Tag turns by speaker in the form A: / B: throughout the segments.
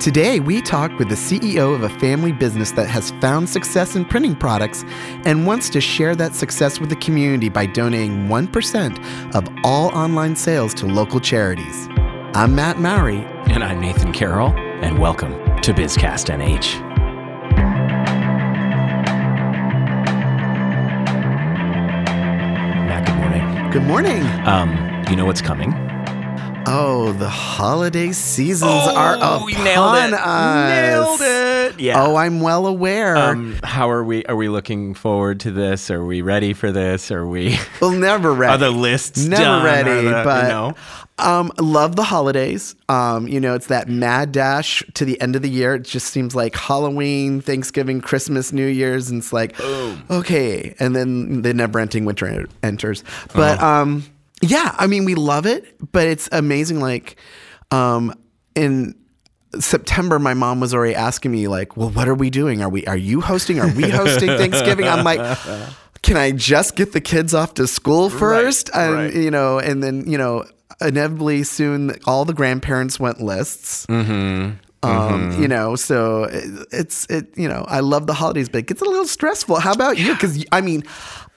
A: Today, we talk with the CEO of a family business that has found success in printing products and wants to share that success with the community by donating 1% of all online sales to local charities. I'm Matt Mowry.
B: And I'm Nathan Carroll, and welcome to BizCast NH. Matt, good morning.
A: Good morning.
B: Um, you know what's coming?
A: Oh, the holiday seasons are upon
B: Oh, we nailed it.
A: us.
B: Nailed it. Yeah.
A: Oh, I'm well aware.
B: um, how are we? Are we looking forward to this? Are we ready for this? Are we?
A: well, never ready.
B: Are the lists
A: never
B: done?
A: ready?
B: The-
A: but
B: you know?
A: um, love the holidays. Um, you know, it's that mad dash to the end of the year. It just seems like Halloween, Thanksgiving, Christmas, New Year's, and it's like, okay, and then the never-ending winter enters. But
B: Uh-huh.
A: um, yeah, I mean, we love it, but it's amazing. Like, um, in September, my mom was already asking me, like, well, what are we doing? Are we, are you hosting? Are we hosting Thanksgiving? I'm like, can I just get the kids off to school first? and,
B: right.
A: you know, and then, you know, inevitably soon all the grandparents went lists.
B: Mm-hmm.
A: Um, you know, so it- it's, it, you know, I love the holidays, but it gets a little stressful. How about you? Cause I mean,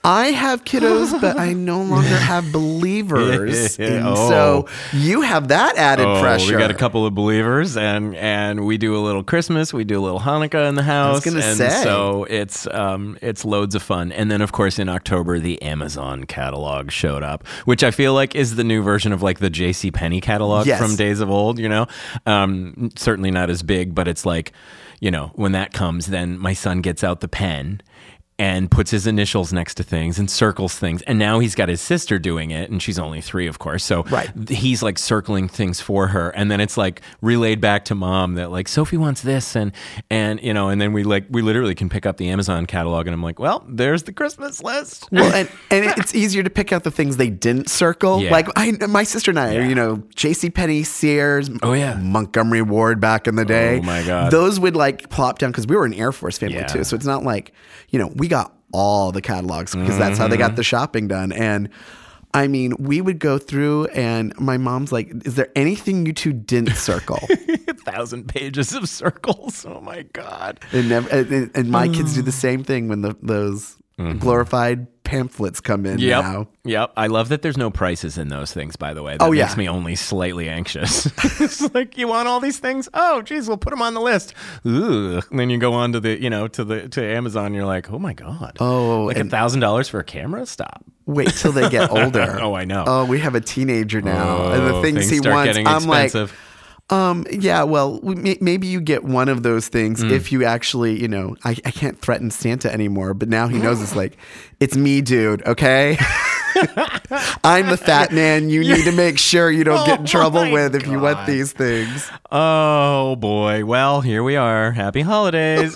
A: I have kiddos, but I no longer have believers. and
B: Oh.
A: so you have that added
B: Oh,
A: pressure.
B: we got a couple of believers, and and we do a little Christmas, we do a little Hanukkah in the house. and
A: say.
B: so it's um it's loads of fun. And then of course in October the Amazon catalog showed up, which I feel like is the new version of like the J.C. Penney catalog
A: Yes.
B: from days of old. You know, um, certainly not as big, but it's like, you know, when that comes, then my son gets out the pen and puts his initials next to things and circles things. And now he's got his sister doing it, and she's only three, of course. So
A: Right.
B: he's like circling things for her, and then it's like relayed back to mom that like Sophie wants this, and and you know, and then we like we literally can pick up the Amazon catalog, and I'm like, well, there's the Christmas list.
A: well, and, and it's easier to pick out the things they didn't circle.
B: Yeah.
A: Like I, my sister and I,
B: Yeah.
A: you know, J.C. Penney, Sears,
B: Oh, yeah.
A: Montgomery Ward back in the day.
B: Oh, my God.
A: those would like plop down because we were an Air Force family
B: Yeah.
A: too. So it's not like you know we got all the catalogs because that's how they
B: Mm-hmm.
A: got the shopping done and. I mean, we would go through, and my mom's like, "Is there anything you two didn't circle?"
B: A thousand pages of circles. Oh my god.
A: and, never, and, and my kids do
B: Mm.
A: the same thing when the, those glorified pamphlets come in
B: Mm-hmm. Yep.
A: now.
B: Yep. I love that there's no prices in those things, by the way. That
A: Oh, yeah.
B: makes me only slightly anxious. it's like, you want all these things? Oh, geez, we'll put them on the list. Ooh. And then you go on to the, you know, to the, to Amazon. And you're like, oh my God.
A: Oh,
B: like a thousand dollars for a camera? Stop.
A: Wait till they get older.
B: Oh, I know.
A: Oh, we have a teenager now, and the
B: Oh,
A: things,
B: things
A: he wants, I'm
B: expensive.
A: like, um, yeah, well, we- may- maybe you get one of those things
B: Mm.
A: if you actually, you know, I, I can't threaten Santa anymore, but now he knows it's like, it's me, dude. Okay, I'm the fat man. You need to make sure you don't get in
B: Oh
A: trouble with if you want these things.
B: Oh boy. Well, here we are. Happy holidays.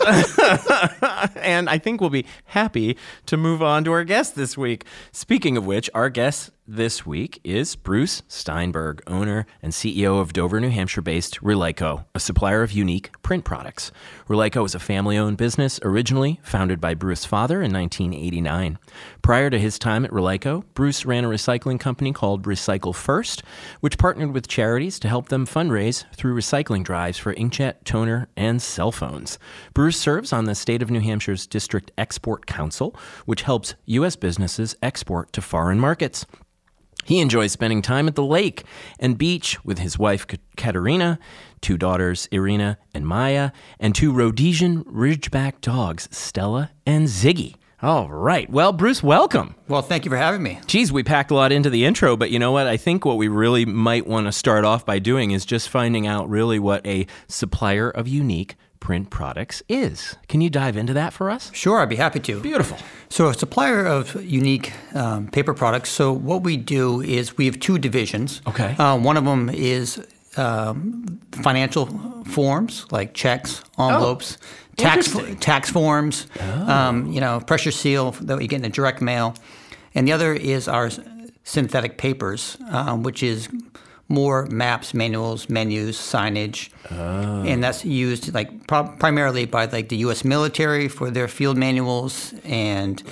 B: and I think we'll be happy to move on to our guest this week. Speaking of which, our guest this week is Bruce Steinberg, owner and CEO of Dover, New Hampshire based Relyco, a supplier of unique print products. Relyco is a family owned business originally founded by Bruce's father in 1989. Prior to his time at Relyco, Bruce ran a recycling company called Recycle First, which partnered with charities to help them fundraise through recycling drives for inkjet, toner, and cell phones. Bruce serves on the state of New Hampshire's District Export Council, which helps U.S. businesses export to foreign markets. He enjoys spending time at the lake and beach with his wife Ka- Katerina, two daughters Irina and Maya, and two Rhodesian Ridgeback dogs, Stella and Ziggy. All right. Well, Bruce, welcome.
C: Well, thank you for having me.
B: Geez, we packed a lot into the intro, but you know what? I think what we really might want to start off by doing is just finding out really what a supplier of unique print products is. Can you dive into that for us?
C: Sure, I'd be happy to.
B: Beautiful.
C: So, a supplier of unique um, paper products. So, what we do is we have two divisions.
B: Okay.
C: Uh, one of them is um, financial forms like checks, envelopes, tax tax forms, um, you know, pressure seal that you get in the direct mail, and the other is our synthetic papers, um, which is more maps, manuals, menus, signage, and that's used like pro- primarily by like the U.S. military for their field manuals, and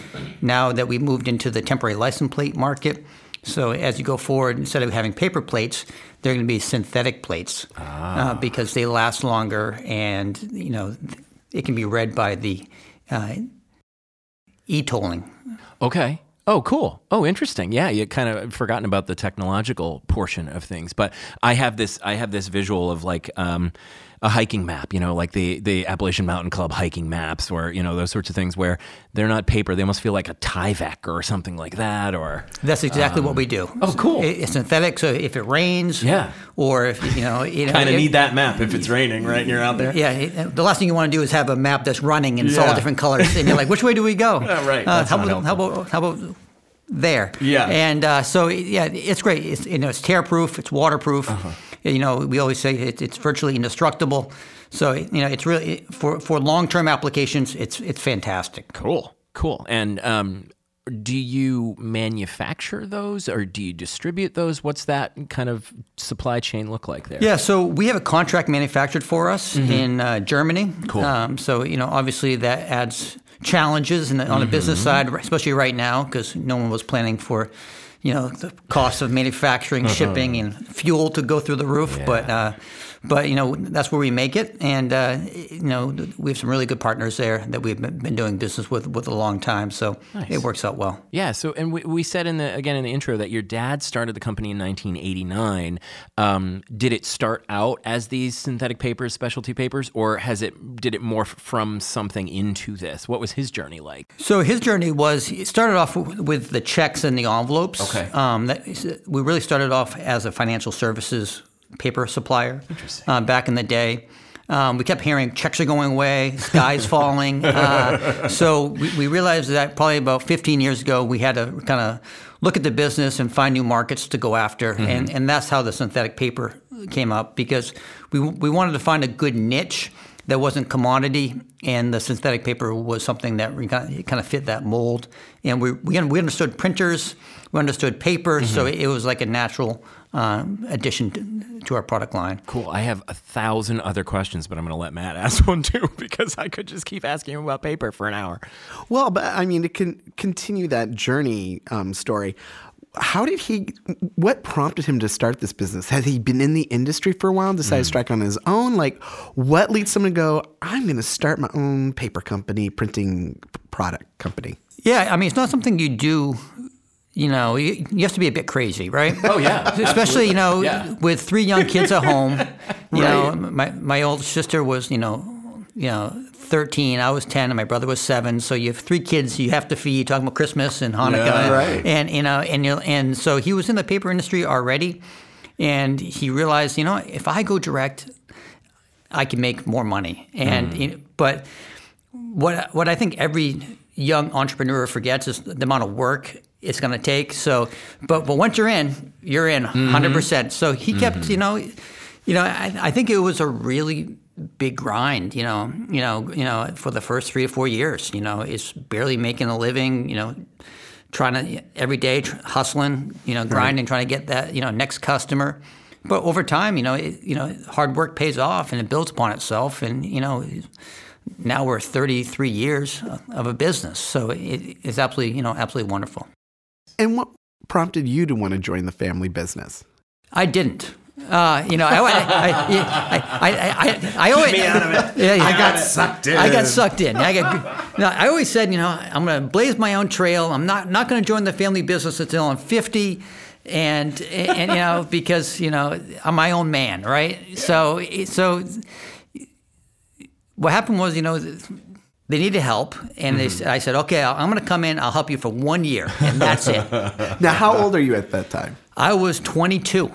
C: now that we moved into the temporary license plate market. So as you go forward, instead of having paper plates, they're going to be synthetic plates uh, because they last longer, and you know it can be read by the uh, e-tolling.
B: Okay. Oh, cool. Oh, interesting. Yeah, you kind of forgotten about the technological portion of things, but I have this. I have this visual of like um, a hiking map. You know, like the the Appalachian Mountain Club hiking maps, or you know those sorts of things where they're not paper. They almost feel like a Tyvek or something like that. Or
C: That's exactly what we do.
B: oh, cool.
C: It- It's synthetic, so if it rains,
B: Yeah.
C: or if you know, you know
B: kind of need that map if it's raining, right? And you're out there.
C: Yeah, it- the last thing you want to do is have a map that's running and it's all different colors, and you're like, which way do we go?
B: Yeah, right.
C: Uh, how, about, how about how about there?
B: Yeah.
C: And uh, so yeah, it's great. It's you know it's tear proof, it's waterproof.
B: Uh-huh.
C: You know we always say it, it's virtually indestructible. So you know it's really for for long term applications, it's it's fantastic.
B: Cool, cool. And um, do you manufacture those or do you distribute those? What's that kind of supply chain look like there?
C: Yeah, so we have a contract manufactured for us in uh, Germany.
B: Mm-hmm. Cool.
C: Um, so you know, obviously that adds challenges in the, on the business
B: Mm-hmm.
C: side, especially right now, because no one was planning for, you know, the cost of manufacturing, shipping, and fuel to go through the roof. But uh, but you know, that's where we make it, and uh, you know, we have some really good partners there that we've been doing business with with a long time. So it works out well.
B: Yeah. So, and we, we said in the again in the intro that your dad started the company in 1989. Um, did it start out as these synthetic papers, specialty papers, or has it did it morph from something into this? What was his journey like?
C: So his journey was it started off with the checks and the envelopes.
B: Okay.
C: Um, that, we really started off as a financial services paper supplier. Uh, back in the day. Um, we kept hearing checks are going away, sky's falling. Uh, so we, we realized that probably about 15 years ago, we had to kind of look at the business and find new markets to go after. And, and that's how the synthetic paper came up because we, we wanted to find a good niche that wasn't commodity, and the synthetic paper was something that we kind of, fit that mold. And we, we, we understood printers, we understood paper, so it, was like a natural um, addition to, to our product line.
B: Cool. I have a thousand other questions, but I'm going to let Matt ask one too because I could just keep asking him about paper for an hour.
A: Well, but I mean, to con- continue that journey um, story, how did he? What prompted him to start this business? Has he been in the industry for a while and decided to strike on his own? Like, what leads someone to go? I'm going to start my own paper company, printing product company.
C: Yeah, I mean, it's not something you do. You know, you, you have to be a bit crazy, right?
B: Oh, yeah,
C: especially you know
B: Yeah.
C: with three young kids at home. You know, my my old sister was you know, you know. 13, I was 10, and my brother was 7. So you have three kids you have to feed, talking about Christmas and Hanukkah.
B: Yeah,
A: right.
C: And, you know, and, you and so he was in the paper industry already. And he realized, you know, if I go direct, I can make more money. And, mm. you know, but what what I think every young entrepreneur forgets is the amount of work it's going to take. So, but but once you're in, you're in 100. percent So he kept, you know, you know, I, I think it was a really big grind. You know, you know, you know, for the first three or four years. You know, it's barely making a living. You know. Trying to every day tr- hustling, you know, grinding, trying to get that, you know, next customer. But over time, you know, it, you know, hard work pays off and it builds upon itself. And you know, now we're 33 years of a business, so it, it's absolutely, you know, absolutely wonderful.
A: And what prompted you to want to join the family business?
C: I didn't. Uh, you know, I, I, I, I, I, I, I always, Yeah, yeah.
A: I got sucked in.
C: I got sucked in. I got. No, I always said, you know, I'm going to blaze my own trail. I'm not not going to join the family business until I'm 50, and and you know because you know I'm my own man, right? So so what happened was, you know. They needed help, and they, said- I said, "Okay, I'm going to come in. I'll help you for one year, and that's it."
A: Now, how old are you at that time?
C: I was 22.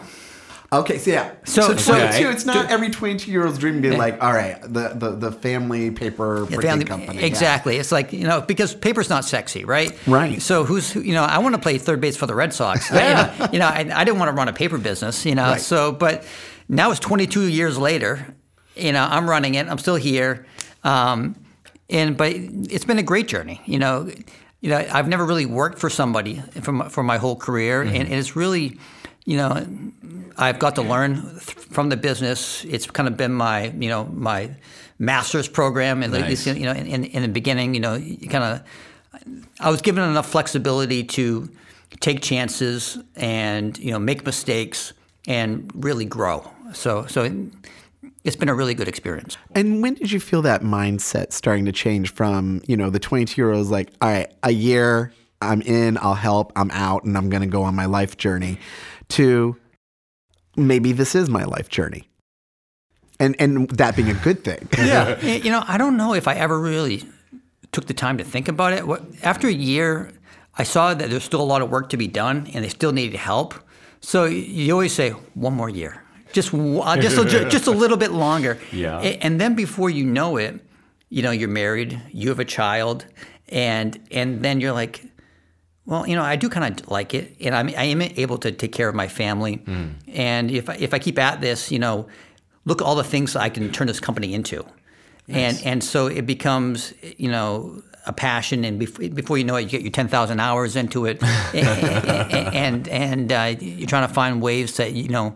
A: Okay, so yeah.
C: So-
A: So,
C: so-
A: 22, it's not every 22 year old's dream to be like, all right, the, the, the family paper printing
C: family-
A: company. yeah.
C: Exactly. It's like you know because paper's not sexy, right?
A: Right.
C: So who's you know I want to play third base for the Red Sox. I- you know, you know I, I didn't want to run a paper business, you know.
A: Right.
C: So but now it's 22 years later. You know I'm running it. I'm still here. Um, and but it's been a great journey. You know. You know, I've never really worked for somebody for my, for my whole career, mm-hmm. and, and it's really, you know, I've got to learn th- from the business. It's kind of been my, you know, my master's program, and
B: Nice.
C: you know, in, in, in the beginning, you know, you kind of, I was given enough flexibility to take chances and you know make mistakes, and really grow. So so it's been a really good experience.
A: And when did you feel that mindset starting to change from, you know, the 22 year olds like, all right, a year, I'm in, I'll help, I'm out, and I'm going to go on my life journey to maybe this is my life journey. And, and that being a good thing.
C: Yeah. you know, I don't know if I ever really took the time to think about it. What, after a year, I saw that there's still a lot of work to be done and they still needed help. So you always say, one more year, just uh, just a, just a little bit longer.
B: Yeah.
C: And then before you know it, you know you're married, you have a child, and and then you're like, well, you know, I do kind of like it, and I'm I am able to take care of my family, mm. and if I, if I keep at this, you know, look at all the things I can turn this company into, nice. and and so it becomes you know a passion, and before, before you know it, you get your ten thousand hours into it, and and, and uh, you're trying to find ways that you know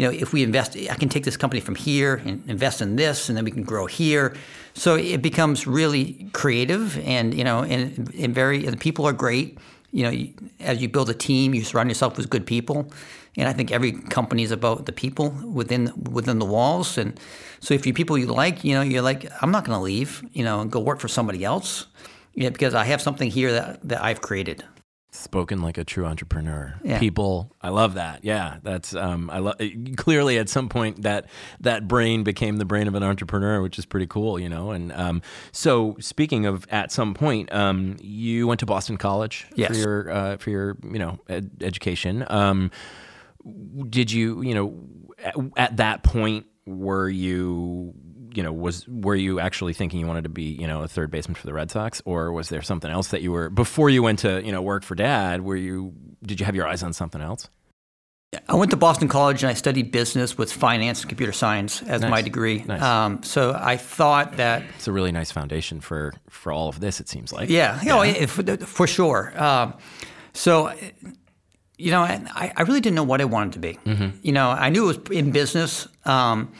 C: you know, if we invest, I can take this company from here and invest in this, and then we can grow here. So it becomes really creative, and you know, and, and very the people are great. You know, as you build a team, you surround yourself with good people, and I think every company is about the people within within the walls. And so, if you people you like, you know, you're like, I'm not going to leave, you know, and go work for somebody else, yeah, because I have something here that that I've created.
B: Spoken like a true entrepreneur.
C: Yeah.
B: People, I love that. Yeah, that's um, I love. Clearly, at some point, that that brain became the brain of an entrepreneur, which is pretty cool, you know. And um, so, speaking of at some point, um, you went to Boston College
C: yes.
B: for your uh, for your you know ed- education. Um, did you you know at, at that point were you you know, was were you actually thinking you wanted to be, you know, a third baseman for the Red Sox, or was there something else that you were before you went to, you know, work for Dad? Were you did you have your eyes on something else?
C: I went to Boston College and I studied business with finance and computer science as
B: nice.
C: my degree.
B: Nice.
C: Um, so I thought that
B: it's a really nice foundation for for all of this. It seems like.
C: Yeah, yeah. You know, for, for, sure. Um, so you know, I, I, really didn't know what I wanted to be. Mm-hmm. You know, I knew it was in business. Um,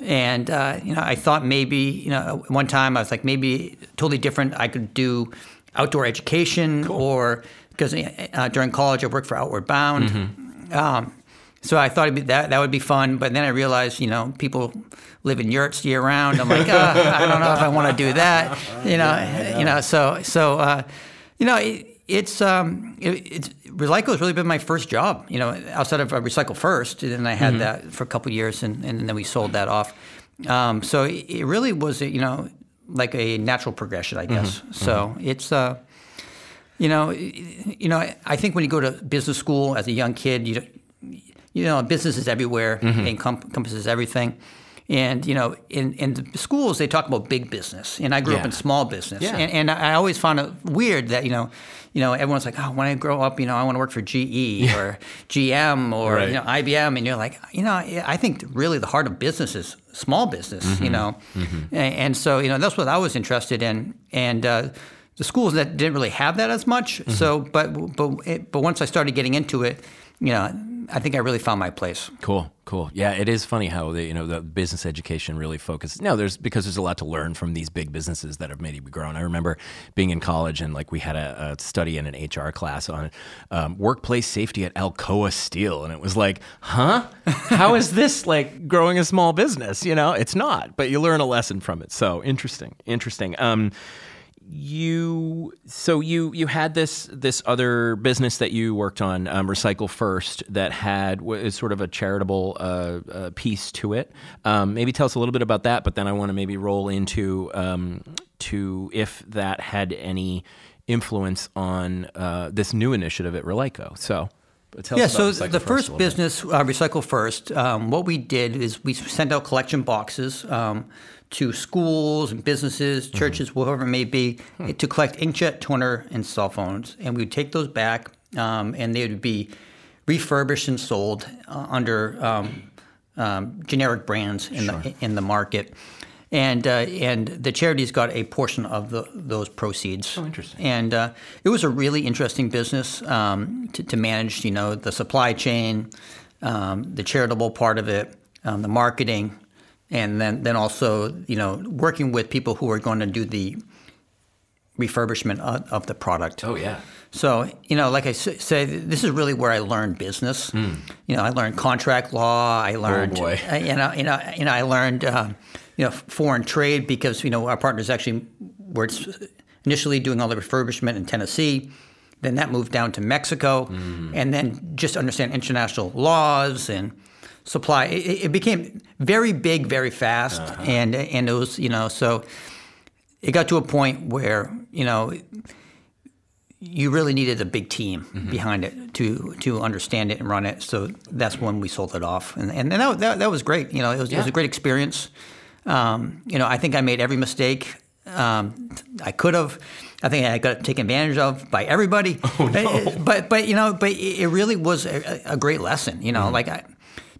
C: and uh, you know, I thought maybe you know, one time I was like maybe totally different. I could do outdoor education, cool. or because uh, during college I worked for Outward Bound. Mm-hmm. Um, so I thought be, that that would be fun, but then I realized, you know, people live in yurts year round. I'm like, uh, I don't know if I want to do that. You know, you know. So so uh, you know, it, it's um, it, it's Recycle has really been my first job. You know, outside of uh, Recycle First, and I had mm-hmm. that for a couple years, and, and then we sold that off. Um, so it really was, you know, like a natural progression, I guess. Mm-hmm. So mm-hmm. it's, uh, you know, you know, I think when you go to business school as a young kid, you, you know, business is everywhere, mm-hmm. encompasses everything. And you know, in, in the schools they talk about big business, and I grew yeah. up in small business,
B: yeah.
C: and, and I always found it weird that you know, you know, everyone's like, oh, when I grow up, you know, I want to work for GE yeah. or GM or right. you know IBM, and you're like, you know, I think really the heart of business is small business, mm-hmm. you know, mm-hmm. and, and, so you know that's what I was interested in, and. Uh, the schools that didn't really have that as much. Mm-hmm. So, but but it, but once I started getting into it, you know, I think I really found my place.
B: Cool, cool. Yeah, it is funny how the you know the business education really focuses. No, there's because there's a lot to learn from these big businesses that have maybe grown. I remember being in college and like we had a, a study in an HR class on um, workplace safety at Alcoa Steel, and it was like, huh? How is this like growing a small business? You know, it's not, but you learn a lesson from it. So interesting, interesting. Um, you so you you had this this other business that you worked on um, recycle first that had was sort of a charitable uh, uh, piece to it um, maybe tell us a little bit about that but then i want to maybe roll into um, to if that had any influence on uh, this new initiative at Relyco. so
C: yeah, so the first business, uh, Recycle First, um, what we did is we sent out collection boxes um, to schools and businesses, mm-hmm. churches, mm-hmm. whatever it may be, hmm. to collect inkjet, toner, and cell phones. And we would take those back, um, and they would be refurbished and sold uh, under um, um, generic brands in sure. the in the market. And uh, and the charities got a portion of the, those proceeds.
B: Oh, interesting.
C: And uh, it was a really interesting business um, to, to, manage. You know, the supply chain, um, the charitable part of it, um, the marketing and then then also you know working with people who are going to do the refurbishment of, of the product.
B: Oh yeah.
C: So, you know, like I say, this is really where I learned business. You know, I learned contract law. I learned, oh
B: boy.
C: uh, you know, you know, you know, I learned, um, you know, foreign trade because you know our partners actually were initially doing all the refurbishment in Tennessee. Then that moved down to Mexico, and then just understand international laws and supply. It, it became very big, very fast, and and it was you know so it got to a point where you know you really needed a big team behind it to to understand it and run it. So that's when we sold it off, and and that that, that was great. You know, it was, it was a great experience. Um, you know, I think I made every mistake um, I could have. I think I got taken advantage of by everybody. Oh, no. But but you know, but it really was a, a great lesson. You know, like I,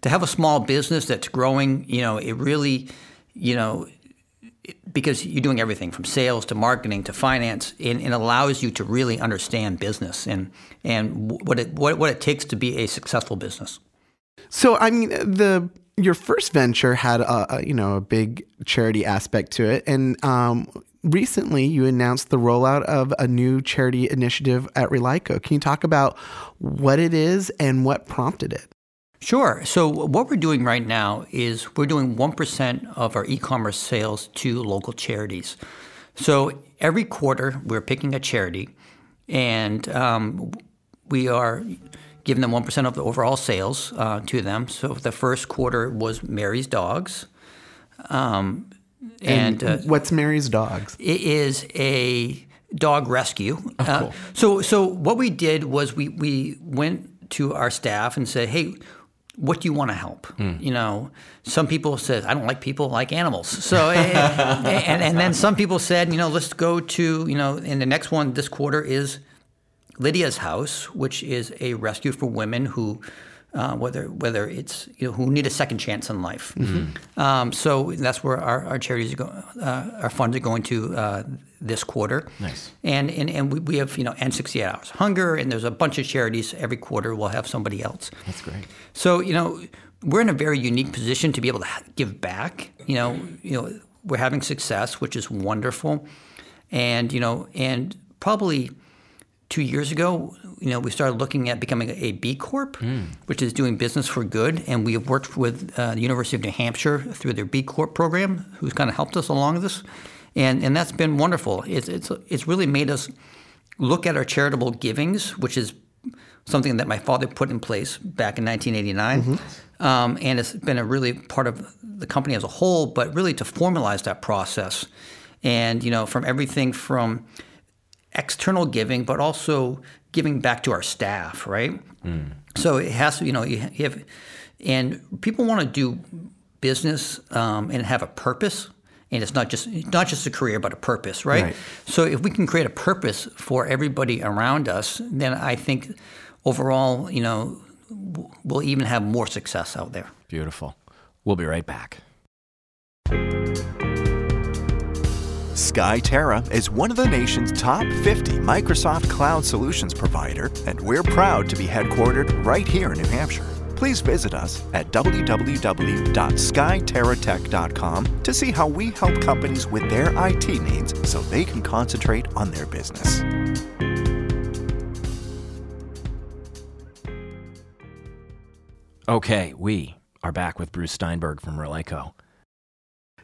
C: to have a small business that's growing. You know, it really, you know, because you're doing everything from sales to marketing to finance, and it allows you to really understand business and and what it what, what it takes to be a successful business.
A: So I mean, the your first venture had a, a you know a big charity aspect to it, and um, recently you announced the rollout of a new charity initiative at Relyco. Can you talk about what it is and what prompted it?
C: Sure. So what we're doing right now is we're doing 1% of our e-commerce sales to local charities. So every quarter we're picking a charity and um, we are giving them 1% of the overall sales uh, to them. So the first quarter was Mary's Dogs. Um, and, uh,
A: What's Mary's Dogs?
C: it is a dog rescue. Uh, so, so what we did was we we went to our staff and said, "Hey, what do you want to help?" Hmm. You know, some people said, "I don't like people, I like animals." So, and, and and then some people said, "You know, let's go to you know." And the next one this quarter is Lydia's House, which is a rescue for women who, uh, whether whether it's you know who need a second chance in life. Um, so that's where our, our charities are go, uh, our funds are going to uh, this quarter.
B: Nice.
C: And and, and we, we have you know and 68 hours hunger and there's a bunch of charities every quarter we'll have somebody else.
B: That's great.
C: So you know we're in a very unique position to be able to give back. You know you know we're having success, which is wonderful, and you know and probably two years ago, you know, we started looking at becoming a B Corp, which is doing business for good. And we have worked with uh, the University of New Hampshire through their B Corp program, who's kind of helped us along this. And, and that's been wonderful. It's, it's, it's really made us look at our charitable givings, which is something that my father put in place back in 1989. Um, and it's been a really part of the company as a whole, but really to formalize that process. And, you know, from everything from external giving, but also giving back to our staff, right? So it has to, you know, you you have, and people want to do business um, and have a purpose, and it's not just not just a career, but a purpose, right?
A: Right.
C: So if we can create a purpose for everybody around us, then I think overall, you know, we'll even have more success out there.
B: Beautiful. We'll be right back.
D: Skyterra is one of the nation's top 50 Microsoft Cloud Solutions provider, and we're proud to be headquartered right here in New Hampshire. Please visit us at www.skyterratech.com to see how we help companies with their IT needs so they can concentrate on their business.
B: Okay, we are back with Bruce Steinberg from Relyco.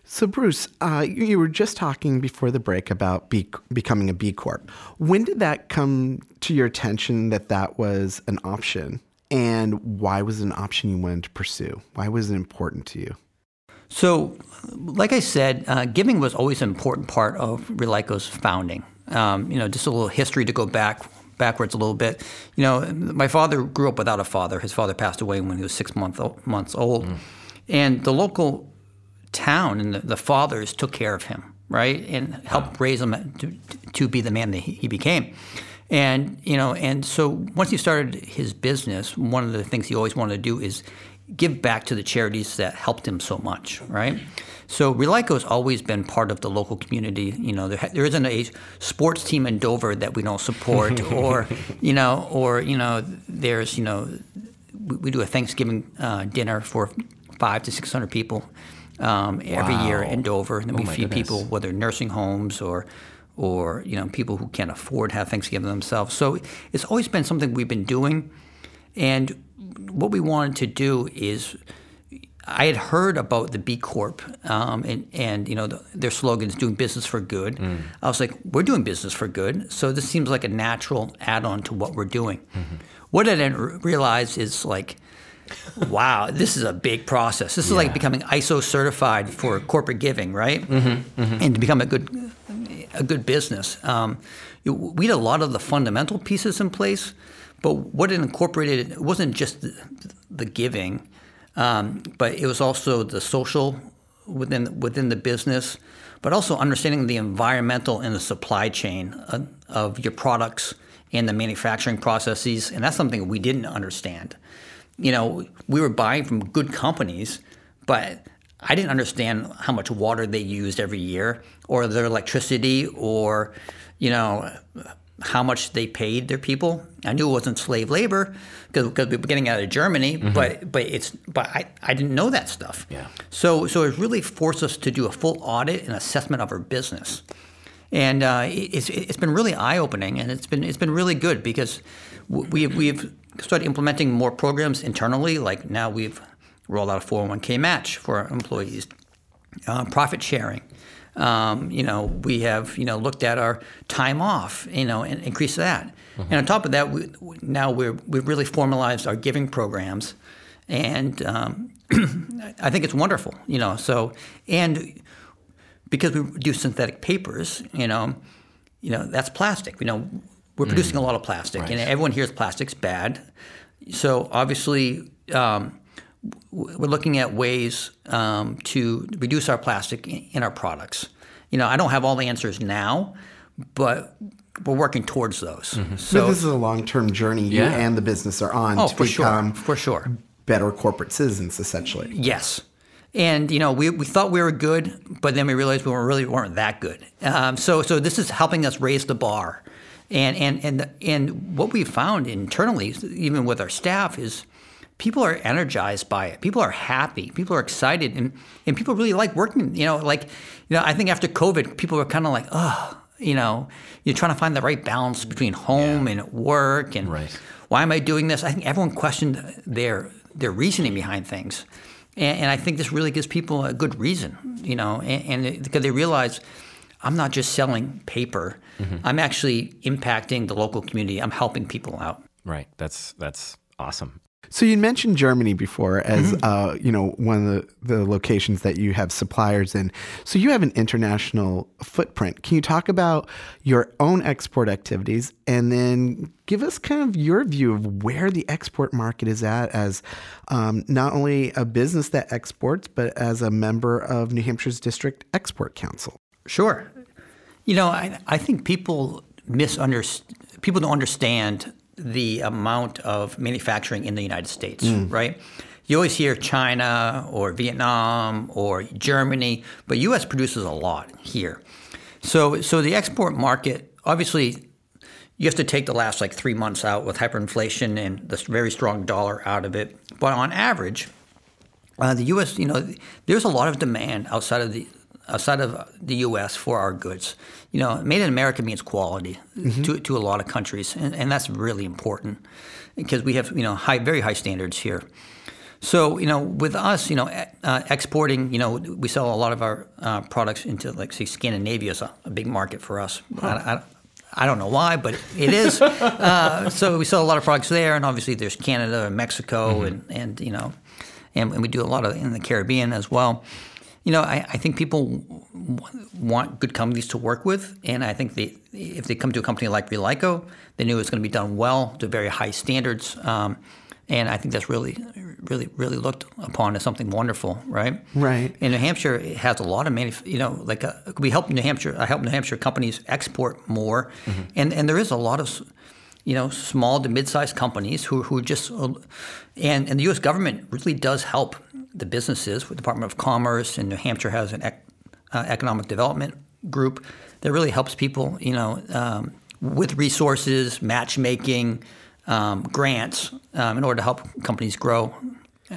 A: So, Bruce, uh, you, you were just talking before the break about B, becoming a B Corp. When did that come to your attention that that was an option? And why was it an option you wanted to pursue? Why was it important to you?
C: So, like I said, uh, giving was always an important part of Relyco's founding. Um, you know, just a little history to go back backwards a little bit. You know, my father grew up without a father. His father passed away when he was six month, months old, and the local town and the, the fathers took care of him, right, and helped raise him to, to be the man that he, he became. And you know, and so once he started his business, one of the things he always wanted to do is give back to the charities that helped him so much, right? So Relyco has always been part of the local community. You know, there, there isn't a sports team in Dover that we don't support, or you know, or you know, there's you know, we, we do a Thanksgiving uh, dinner for five to six hundred people um, every year in Dover, and then
B: Oh
C: we feed
B: goodness.
C: people whether nursing homes or or you know people who can't afford to have Thanksgiving themselves. So it's always been something we've been doing, and what we wanted to do is. I had heard about the B Corp um, and, and you know the, their slogan is doing business for good. I was like, we're doing business for good, so this seems like a natural add-on to what we're doing. What I didn't r- realize is like, wow, this is a big process. This is like becoming ISO certified for corporate giving, right? And to become a good a good business. Um, we had a lot of the fundamental pieces in place, but what it incorporated it wasn't just the, the giving, um, but it was also the social within within the business, but also understanding the environmental and the supply chain of, of your products and the manufacturing processes, and that's something we didn't understand. You know, we were buying from good companies, but I didn't understand how much water they used every year, or their electricity, or you know how much they paid their people. I knew it wasn't slave labor because we were getting out of Germany, but but it's but I, I didn't know that stuff.
B: Yeah.
C: So so it really forced us to do a full audit and assessment of our business, and uh, it- it's it's been really eye opening, and it's been it's been really good because we've we've started implementing more programs internally. Like now we've rolled out a 401k match for our employees, uh, profit sharing. Um, you know, we have you know looked at our time off, you know, and increased that. And on top of that, we, we- now we're we've really formalized our giving programs, and um, I think it's wonderful. You know, so and because we do synthetic papers, you know, you know that's plastic. You know, we're producing a lot of plastic, and everyone hears plastic's bad. So obviously, um, we're looking at ways um, to reduce our plastic in, in our products. You know, I don't have all the answers now, but we're working towards those.
A: So
C: So,
A: this is a long term journey you
B: Yeah.
A: and the business are on
C: oh,
A: to
C: for sure, for sure.
A: better corporate citizens, essentially.
C: Yes. And you know, we, we thought we were good, but then we realized we were really weren't that good. Um, so so this is helping us raise the bar, and and and and what we found internally, even with our staff, is people are energized by it. People are happy. People are excited, and and people really like working. You know, like you know, I think after COVID, people were kind of like, oh, you know, you're trying to find the right balance between home and work, and
B: Right.
C: why am I doing this? I think everyone questioned their their reasoning behind things, and, and I think this really gives people a good reason, you know, and, and because they realize I'm not just selling paper, I'm actually impacting the local community. I'm helping people out.
B: Right. That's that's awesome.
A: So you mentioned Germany before as
C: Mm-hmm.
A: uh, you know one of the, the locations that you have suppliers in. So you have an international footprint. Can you talk about your own export activities and then give us kind of your view of where the export market is at as um, not only a business that exports but as a member of New Hampshire's District Export Council?
C: Sure. You know, I, I think people misunderstand, people don't understand the amount of manufacturing in the United States, right? You always hear China or Vietnam or Germany, but U.S. produces a lot here. So, so the export market, obviously, you have to take the last like three months out with hyperinflation and this very strong dollar out of it. But on average, uh, the U.S. You know, there's a lot of demand outside of the outside of the U.S. for our goods. You know, made in America means quality to, to a lot of countries, and, and that's really important because we have you know high, very high standards here. So you know, with us, you know, uh, exporting, you know, we sell a lot of our uh, products into like say Scandinavia is a, a big market for us. I, I, I don't know why, but it is. uh, so we sell a lot of products there, and obviously there's Canada and Mexico, and and you know, and, and we do a lot of in the Caribbean as well. You know, I, I think people w- want good companies to work with, and I think they, if they come to a company like Relyco, they knew it was going to be done well to very high standards, um, and I think that's really, really, really looked upon as something wonderful, right?
A: Right.
C: And New Hampshire it has a lot of manuf- you know, like uh we help New Hampshire. I help New Hampshire companies export more, and and there is a lot of, you know, small to mid-sized companies who who just, uh, and and the U.S. government really does help the businesses. With Department of Commerce and New Hampshire has an ec- uh, economic development group that really helps people, you know, um, with resources, matchmaking, um, grants, um, in order to help companies grow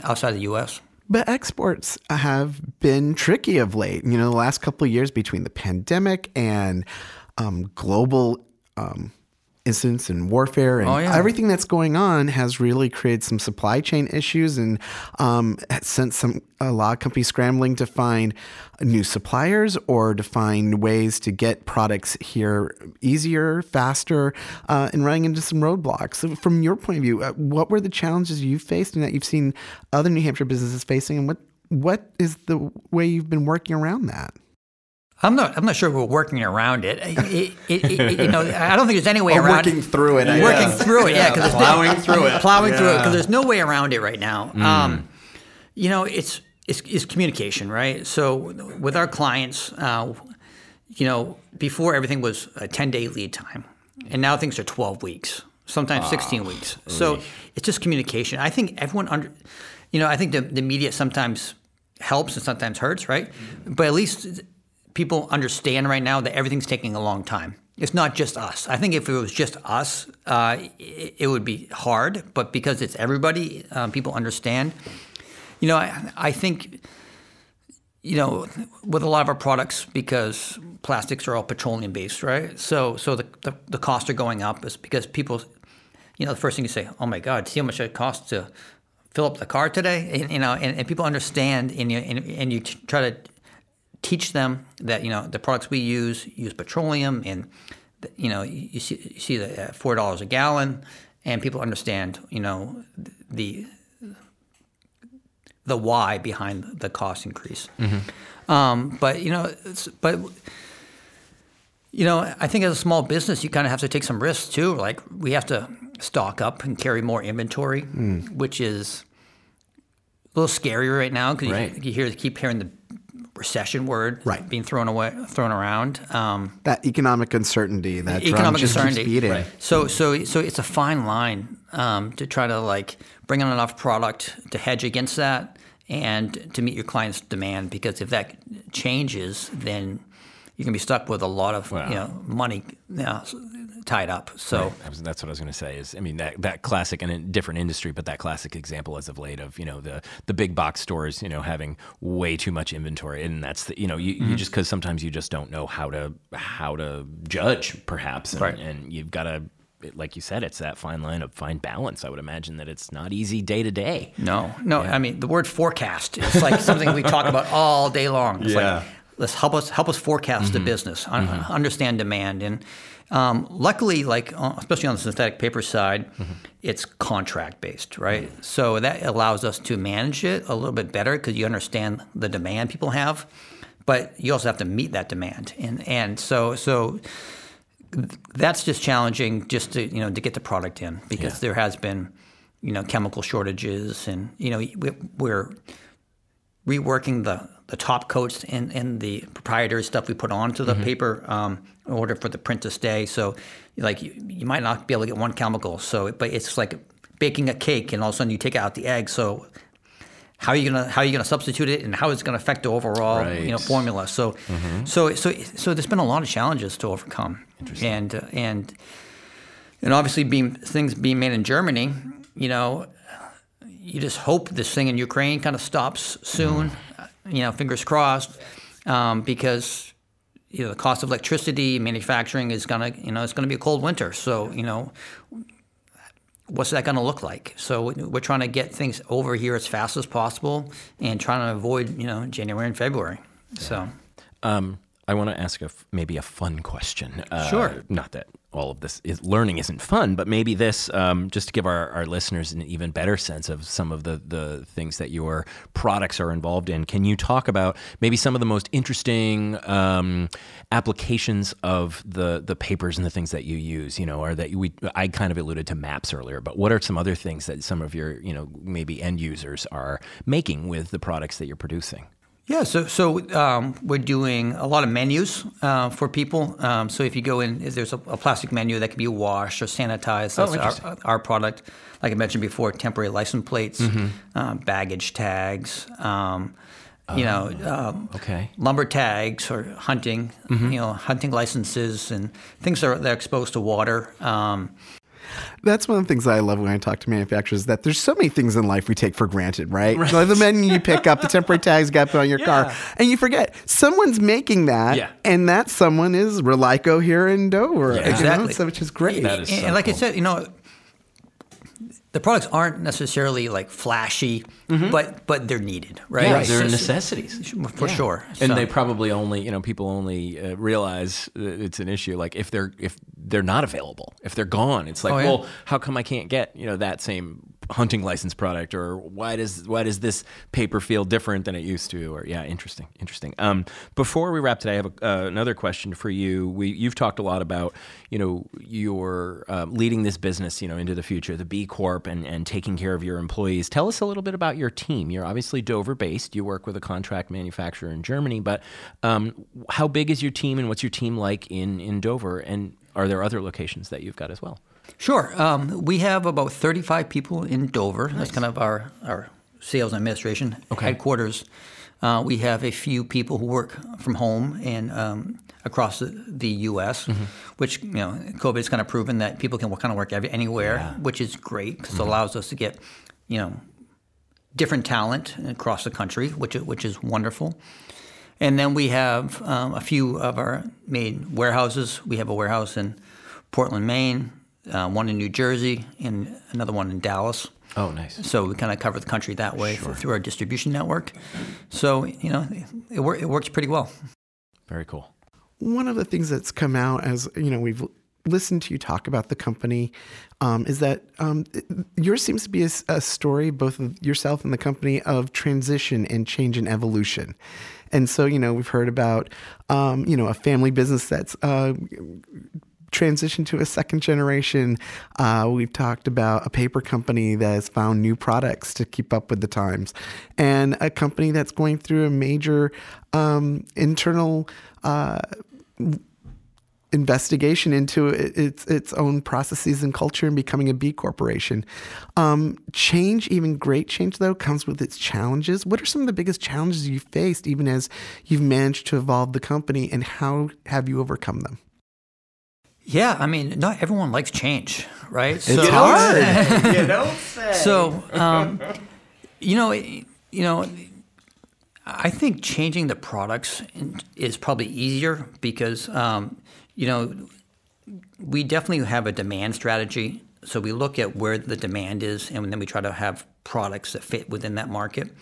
C: outside the U.S.
A: But exports have been tricky of late. You know, the last couple of years between the pandemic and um, global um, incidents and warfare and
C: Oh, yeah.
A: everything that's going on has really created some supply chain issues and um, sent some a lot of companies scrambling to find new suppliers or to find ways to get products here easier, faster, uh, and running into some roadblocks. So, from your point of view, uh, what were the challenges you faced and that you've seen other New Hampshire businesses facing, and what what is the way you've been working around that?
C: I'm not. I'm not sure we're working around it. It- it- it- you know, I don't think there's any way
A: Or
C: around
A: working through it, I
C: Working
A: guess.
C: through it, yeah. 'cause there's no-
B: plowing through it.
C: Plowing through it because there's no way around it right now. Um, you know, it's, it's it's communication, right? So with our clients, uh, you know, before everything was a 10 day lead time, and now things are 12 weeks, sometimes 16 weeks. So it's just communication. I think everyone under, you know, I think the, the media sometimes helps and sometimes hurts, right? But at least people understand right now that everything's taking a long time. It's not just us. I think if it was just us, uh, it, it would be hard. But because it's everybody, um, people understand. You know, I, I think, you know, with a lot of our products, because plastics are all petroleum based, right? So, so the, the, the costs are going up is because people, you know, the first thing you say, oh my God, see how much it costs to fill up the car today? And, you know, and, and people understand and you, and, and you try to teach them that, you know, the products we use use petroleum and, you know, you, see, you see the uh, $4 a gallon and people understand, you know, the, the why behind the cost increase. Um, but you know, it's, but you know, I think as a small business, you kind of have to take some risks too. Like we have to stock up and carry more inventory, which is a little scary right now because
B: Right.
C: you, you hear keep hearing the recession word
A: Right.
C: being thrown away, thrown around. Um,
A: That economic uncertainty, that
C: economic
A: just keeps
C: uncertainty.
A: beating.
C: So so so it's a fine line um, to try to like bring on enough product to hedge against that and to meet your client's demand because if that changes, then you can be stuck with a lot of
B: Wow.
C: you know money you know, tied up. So.
B: Was- That's what I was going to say. Is I mean that that classic and a different industry, but that classic example as of late of you know the the big box stores you know having way too much inventory, and that's the, you know you,
C: Mm-hmm.
B: you just because sometimes you just don't know how to how to judge perhaps, and,
C: Right.
B: and you've got to. Like you said, it's that fine line of fine balance. I would imagine that it's not easy day to day.
C: No, no. I mean, the word forecast is like something we talk about all day long. It's
B: Yeah.
C: Like let's help us help us forecast the business, un- understand demand, and um, luckily, like uh, especially on the synthetic paper side,
B: Mm-hmm.
C: it's contract based, right? So that allows us to manage it a little bit better because you understand the demand people have, but you also have to meet that demand, and and so so that's just challenging just to you know to get the product in because
B: Yeah.
C: there has been you know chemical shortages and you know we, we're reworking the the top coats and, and the proprietary stuff we put onto the paper um, in order for the print to stay. So, like you, you might not be able to get one chemical. So, but it's like baking a cake, and all of a sudden you take out the egg. So, how are you gonna how are you gonna substitute it, and how is it gonna affect the overall you know formula? So, so so so there's been a lot of challenges to overcome, and uh, and and obviously being things being made in Germany, you know, you just hope this thing in Ukraine kind of stops soon. You know, fingers crossed, um, because you know the cost of electricity, manufacturing is gonna, you know, it's gonna be a cold winter. So you know, what's that gonna look like? So we're trying to get things over here as fast as possible, and trying to avoid, you know, January and February. So
B: Um, I want to ask a maybe a fun question. Uh,
C: Sure.
B: Not that all of this is learning isn't fun, but maybe this um, just to give our, our listeners an even better sense of some of the the things that your products are involved in. Can you talk about maybe some of the most interesting um, applications of the the papers and the things that you use? You know, or that we I kind of alluded to maps earlier, but what are some other things that some of your you know maybe end users are making with the products that you're producing?
C: Yeah, so so um, we're doing a lot of menus uh, for people. Um, so if you go in, there's a, a plastic menu that can be washed or sanitized.
B: Oh,
C: That's
B: interesting.
C: our, our product. Like I mentioned before, temporary license plates, um, baggage tags, um, you know, um,
B: Okay.
C: lumber tags or hunting, you know, hunting licenses and things that are, that are exposed to water.
A: That's one of the things that I love when I talk to manufacturers. That there's so many things in life we take for granted, right? Like the menu you pick up, the temporary tags you got put on your car, and you forget someone's making that,
B: Yeah.
A: and that someone is Relyco here in Dover, you know,
C: Exactly.
A: so which is great.
B: That is
C: and,
B: so
C: and like I said, you know, the products aren't necessarily like flashy, but but they're needed, right?
B: Mm-hmm. Yeah, they're
C: So-
B: necessities.
C: for
B: Yeah.
C: sure.
B: And
C: So-
B: they probably only, you know, people only uh, realize it's an issue like if they're if they're not available, if they're gone. It's like,
C: Oh, yeah.
B: well, how come I can't get you know that same hunting license product, or why does why does this paper feel different than it used to? Or yeah, interesting, interesting. Um, before we wrap today, I have a, uh, another question for you. We you've talked a lot about you know your um, leading this business, you know, into the future, the B Corp, and and taking care of your employees. Tell us a little bit about your team. You're obviously Dover based. You work with a contract manufacturer in Germany, but um, how big is your team, and what's your team like in in Dover? And are there other locations that you've got as well?
C: Sure. Um, we have about 35 people in Dover. That's kind of our, our sales administration headquarters. Uh, we have a few people who work from home and um, across the, the U.S., which, you know, COVID has kind of proven that people can kind of work every, anywhere, which is great because it allows us to get, you know, different talent across the country, which, is- which is wonderful. And then we have um, a few of our main warehouses. We have a warehouse in Portland, Maine, uh, one in New Jersey, and another one in Dallas.
B: Oh, nice.
C: So we kind of cover the country that way through our distribution network. So you know, it, wor- it works pretty well.
B: Very cool.
A: one of the things that's come out as you know we've listened to you talk about the company um, is that um, yours seems to be a story both of yourself and the company of transition and change and evolution and so you know we've heard about um, you know a family business that's uh, transitioned to a second generation. Uh, we've talked about a paper company that has found new products to keep up with the times, and a company that's going through a major um, internal. Uh, investigation into its its own processes and culture and becoming a B corporation. Um, change, even great change though, comes with its challenges. What are some of the biggest challenges you faced, even as you've managed to evolve the company, and how have you overcome them?
C: Yeah, I mean, not everyone likes change, right? It's
A: hard.
B: you don't say.
C: So, um, you know, you know, I think changing the products is probably easier because, um, you know, we definitely have a demand strategy. So we look at where the demand is, and then we try to have products that fit within that market.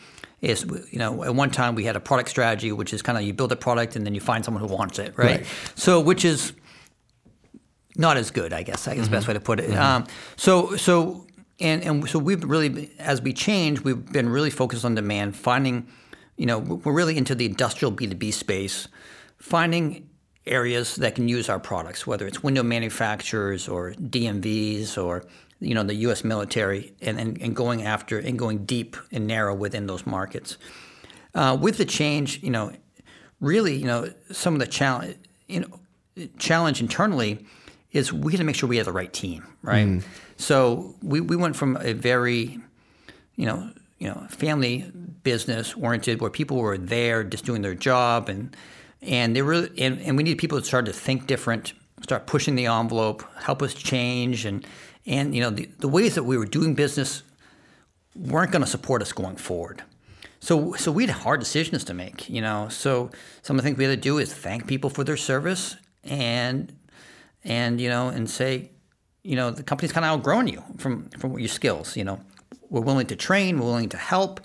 C: Is you know, at one time we had a product strategy, which is kind of you build a product and then you find someone who wants it, right?
A: Right.
C: So, which is not as good, I guess. I guess the best way to put it. Um, so so and and so we've really, as we change, we've been really focused on demand, finding, you know, we're really into the industrial B two B space, finding areas that can use our products, whether it's window manufacturers or DMVs or you know the U.S. military, and, and, and going after and going deep and narrow within those markets. Uh, with the change, you know, really, you know, some of the challenge, you know, challenge internally is we had to make sure we had the right team, right? Mm. So we, we went from a very, you know, you know, family business oriented where people were there just doing their job and and they really and, and we needed people to start to think different, start pushing the envelope, help us change and and you know the, the ways that we were doing business weren't going to support us going forward. So, so we had hard decisions to make, you know. So some of the things we had to do is thank people for their service and, and you know, and say, you know, the company's kind of outgrown you from from your skills. You know, we're willing to train, we're willing to help,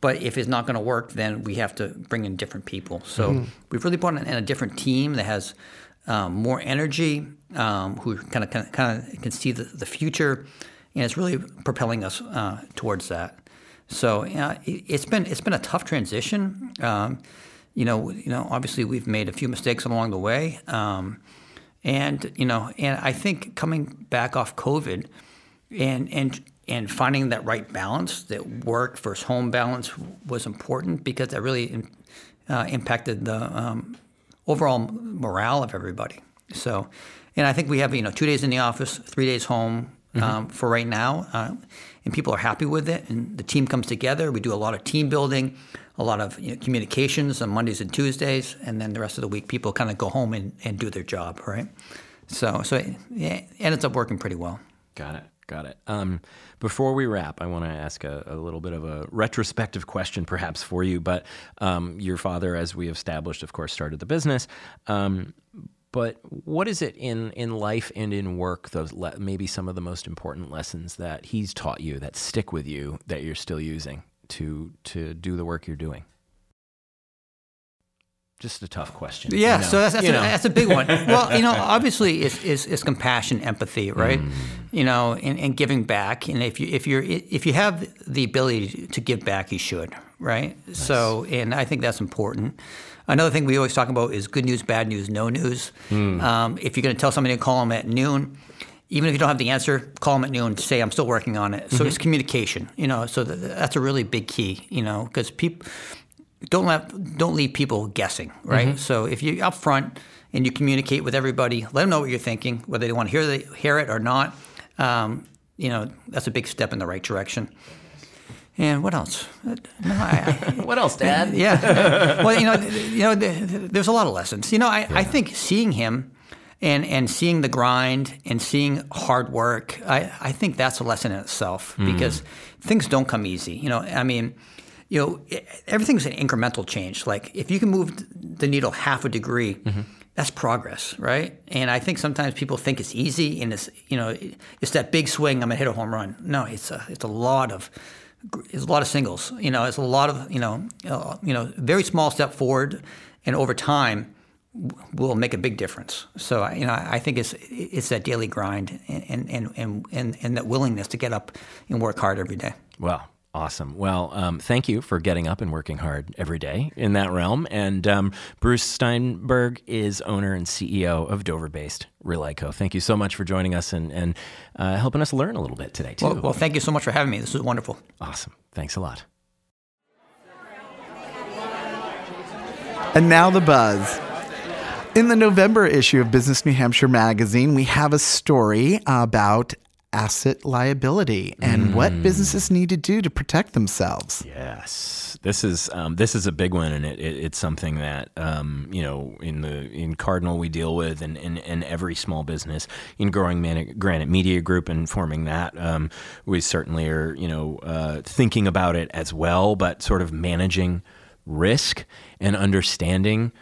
C: but if it's not going to work, then we have to bring in different people. So we've really brought in a different team that has um, more energy, um, who kind of kind of can see the, the future, and it's really propelling us uh, towards that. So uh, it, it's been it's been a tough transition. Um, you know, you know, obviously we've made a few mistakes along the way, um, and you know, and I think coming back off COVID, and and and finding that right balance, that work versus home balance, was important because that really uh, impacted the um, overall morale of everybody. So, and I think we have you know two days in the office, three days home um, for right now, uh, and people are happy with it. And the team comes together. We do a lot of team building, a lot of you know, communications on Mondays and Tuesdays, and then the rest of the week people kind of go home and, and do their job, right? So, so yeah, it ends up working pretty well.
B: Got it. Got it. Um, before we wrap, I want to ask a, a, little bit of a retrospective question, perhaps for you. But um, your father, as we established, of course, started the business. Um, but what is it in in life and in work? Those le- maybe some of the most important lessons that he's taught you that stick with you that you're still using to to do the work you're doing. Just a tough question.
C: Yeah, you know? so that's that's a, that's a, big one. well, you know, obviously, it's, it's, it's compassion, empathy, right? Mm. You know, and, and, giving back. And if you if you're if you have the ability to give back, you should, right? Nice. So, and I think that's important. Another thing we always talk about is good news, bad news, no news. Mm. Um, if you're going to tell somebody to call them at noon, even if you don't have the answer, call them at noon. And say I'm still working on it. So mm-hmm. it's communication. You know, so that's a really big key. You know, because people don't let don't leave people guessing, right? Mm-hmm. So if you're up front and you communicate with everybody, let them know what you're thinking, whether they want to hear the, hear it or not. Um, you know, that's a big step in the right direction. And what else? No,
B: I, I, what else, Dad?
C: Yeah. well, you know, you know, there's a lot of lessons. You know, I, yeah. I think seeing him and and seeing the grind and seeing hard work, I, I think that's a lesson in itself mm. because things don't come easy. You know, I mean, you know, everything's an incremental change. Like if you can move the needle half a degree, mm-hmm. that's progress, right? And I think sometimes people think it's easy and it's you know it's that big swing. I'm gonna hit a home run. No, it's a it's a lot of it's a lot of singles. You know, it's a lot of you know uh, you know very small step forward, and over time will make a big difference. So you know, I think it's it's that daily grind and and and and, and that willingness to get up and work hard every day.
B: Well, Awesome. Well, um, thank you for getting up and working hard every day in that realm. And um, Bruce Steinberg is owner and CEO of Dover based Relyco. Thank you so much for joining us and, and uh, helping us learn a little bit today, too.
C: Well, well, thank you so much for having me. This was wonderful.
B: Awesome. Thanks a lot.
A: And now the buzz. In the November issue of Business New Hampshire magazine, we have a story about asset liability and mm. what businesses need to do to protect themselves.
B: Yes, this is um, this is a big one, and it, it, it's something that um, you know in the in Cardinal we deal with, and in, every small business in growing Man- Granite Media Group and forming that, um, we certainly are you know uh, thinking about it as well, but sort of managing risk and understanding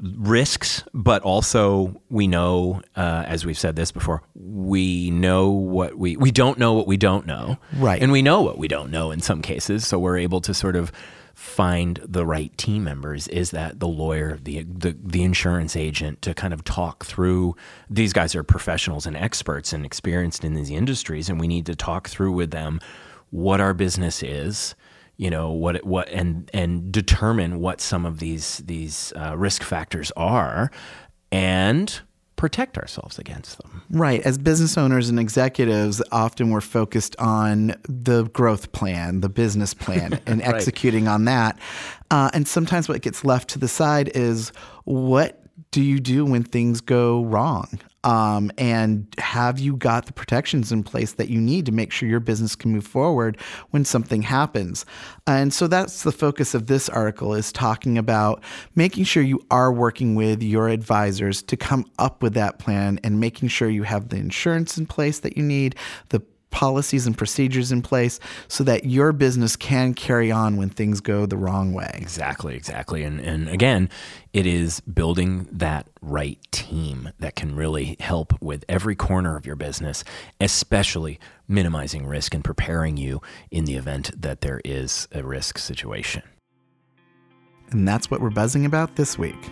B: risks, but also we know, uh, as we've said this before, we know what we we don't know what we don't know,
A: right?
B: And we know what we don't know in some cases, so we're able to sort of find the right team members. Is that the lawyer, the the, the insurance agent, to kind of talk through? These guys are professionals and experts and experienced in these industries, and we need to talk through with them what our business is you know what what and and determine what some of these these uh, risk factors are and protect ourselves against them.
A: Right. As business owners and executives, often we're focused on the growth plan, the business plan, and right. executing on that. Uh, and sometimes what gets left to the side is what do you do when things go wrong? Um, and have you got the protections in place that you need to make sure your business can move forward when something happens? And so that's the focus of this article is talking about making sure you are working with your advisors to come up with that plan and making sure you have the insurance in place that you need, the policies and procedures in place so that your business can carry on when things go the wrong way.
B: Exactly, exactly. And and again, it is building that right team that can really help with every corner of your business, especially minimizing risk and preparing you in the event that there is a risk situation.
A: And that's what we're buzzing about this week.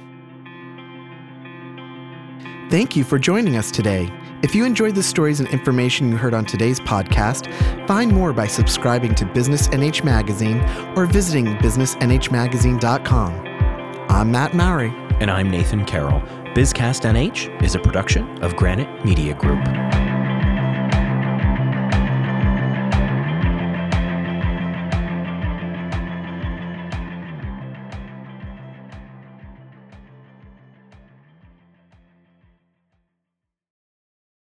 A: Thank you for joining us today. If you enjoyed the stories and information you heard on today's podcast, find more by subscribing to Business NH Magazine or visiting businessnhmagazine.com. I'm Matt Mowry.
B: And I'm Nathan Carroll. BizCast NH is a production of Granite Media Group.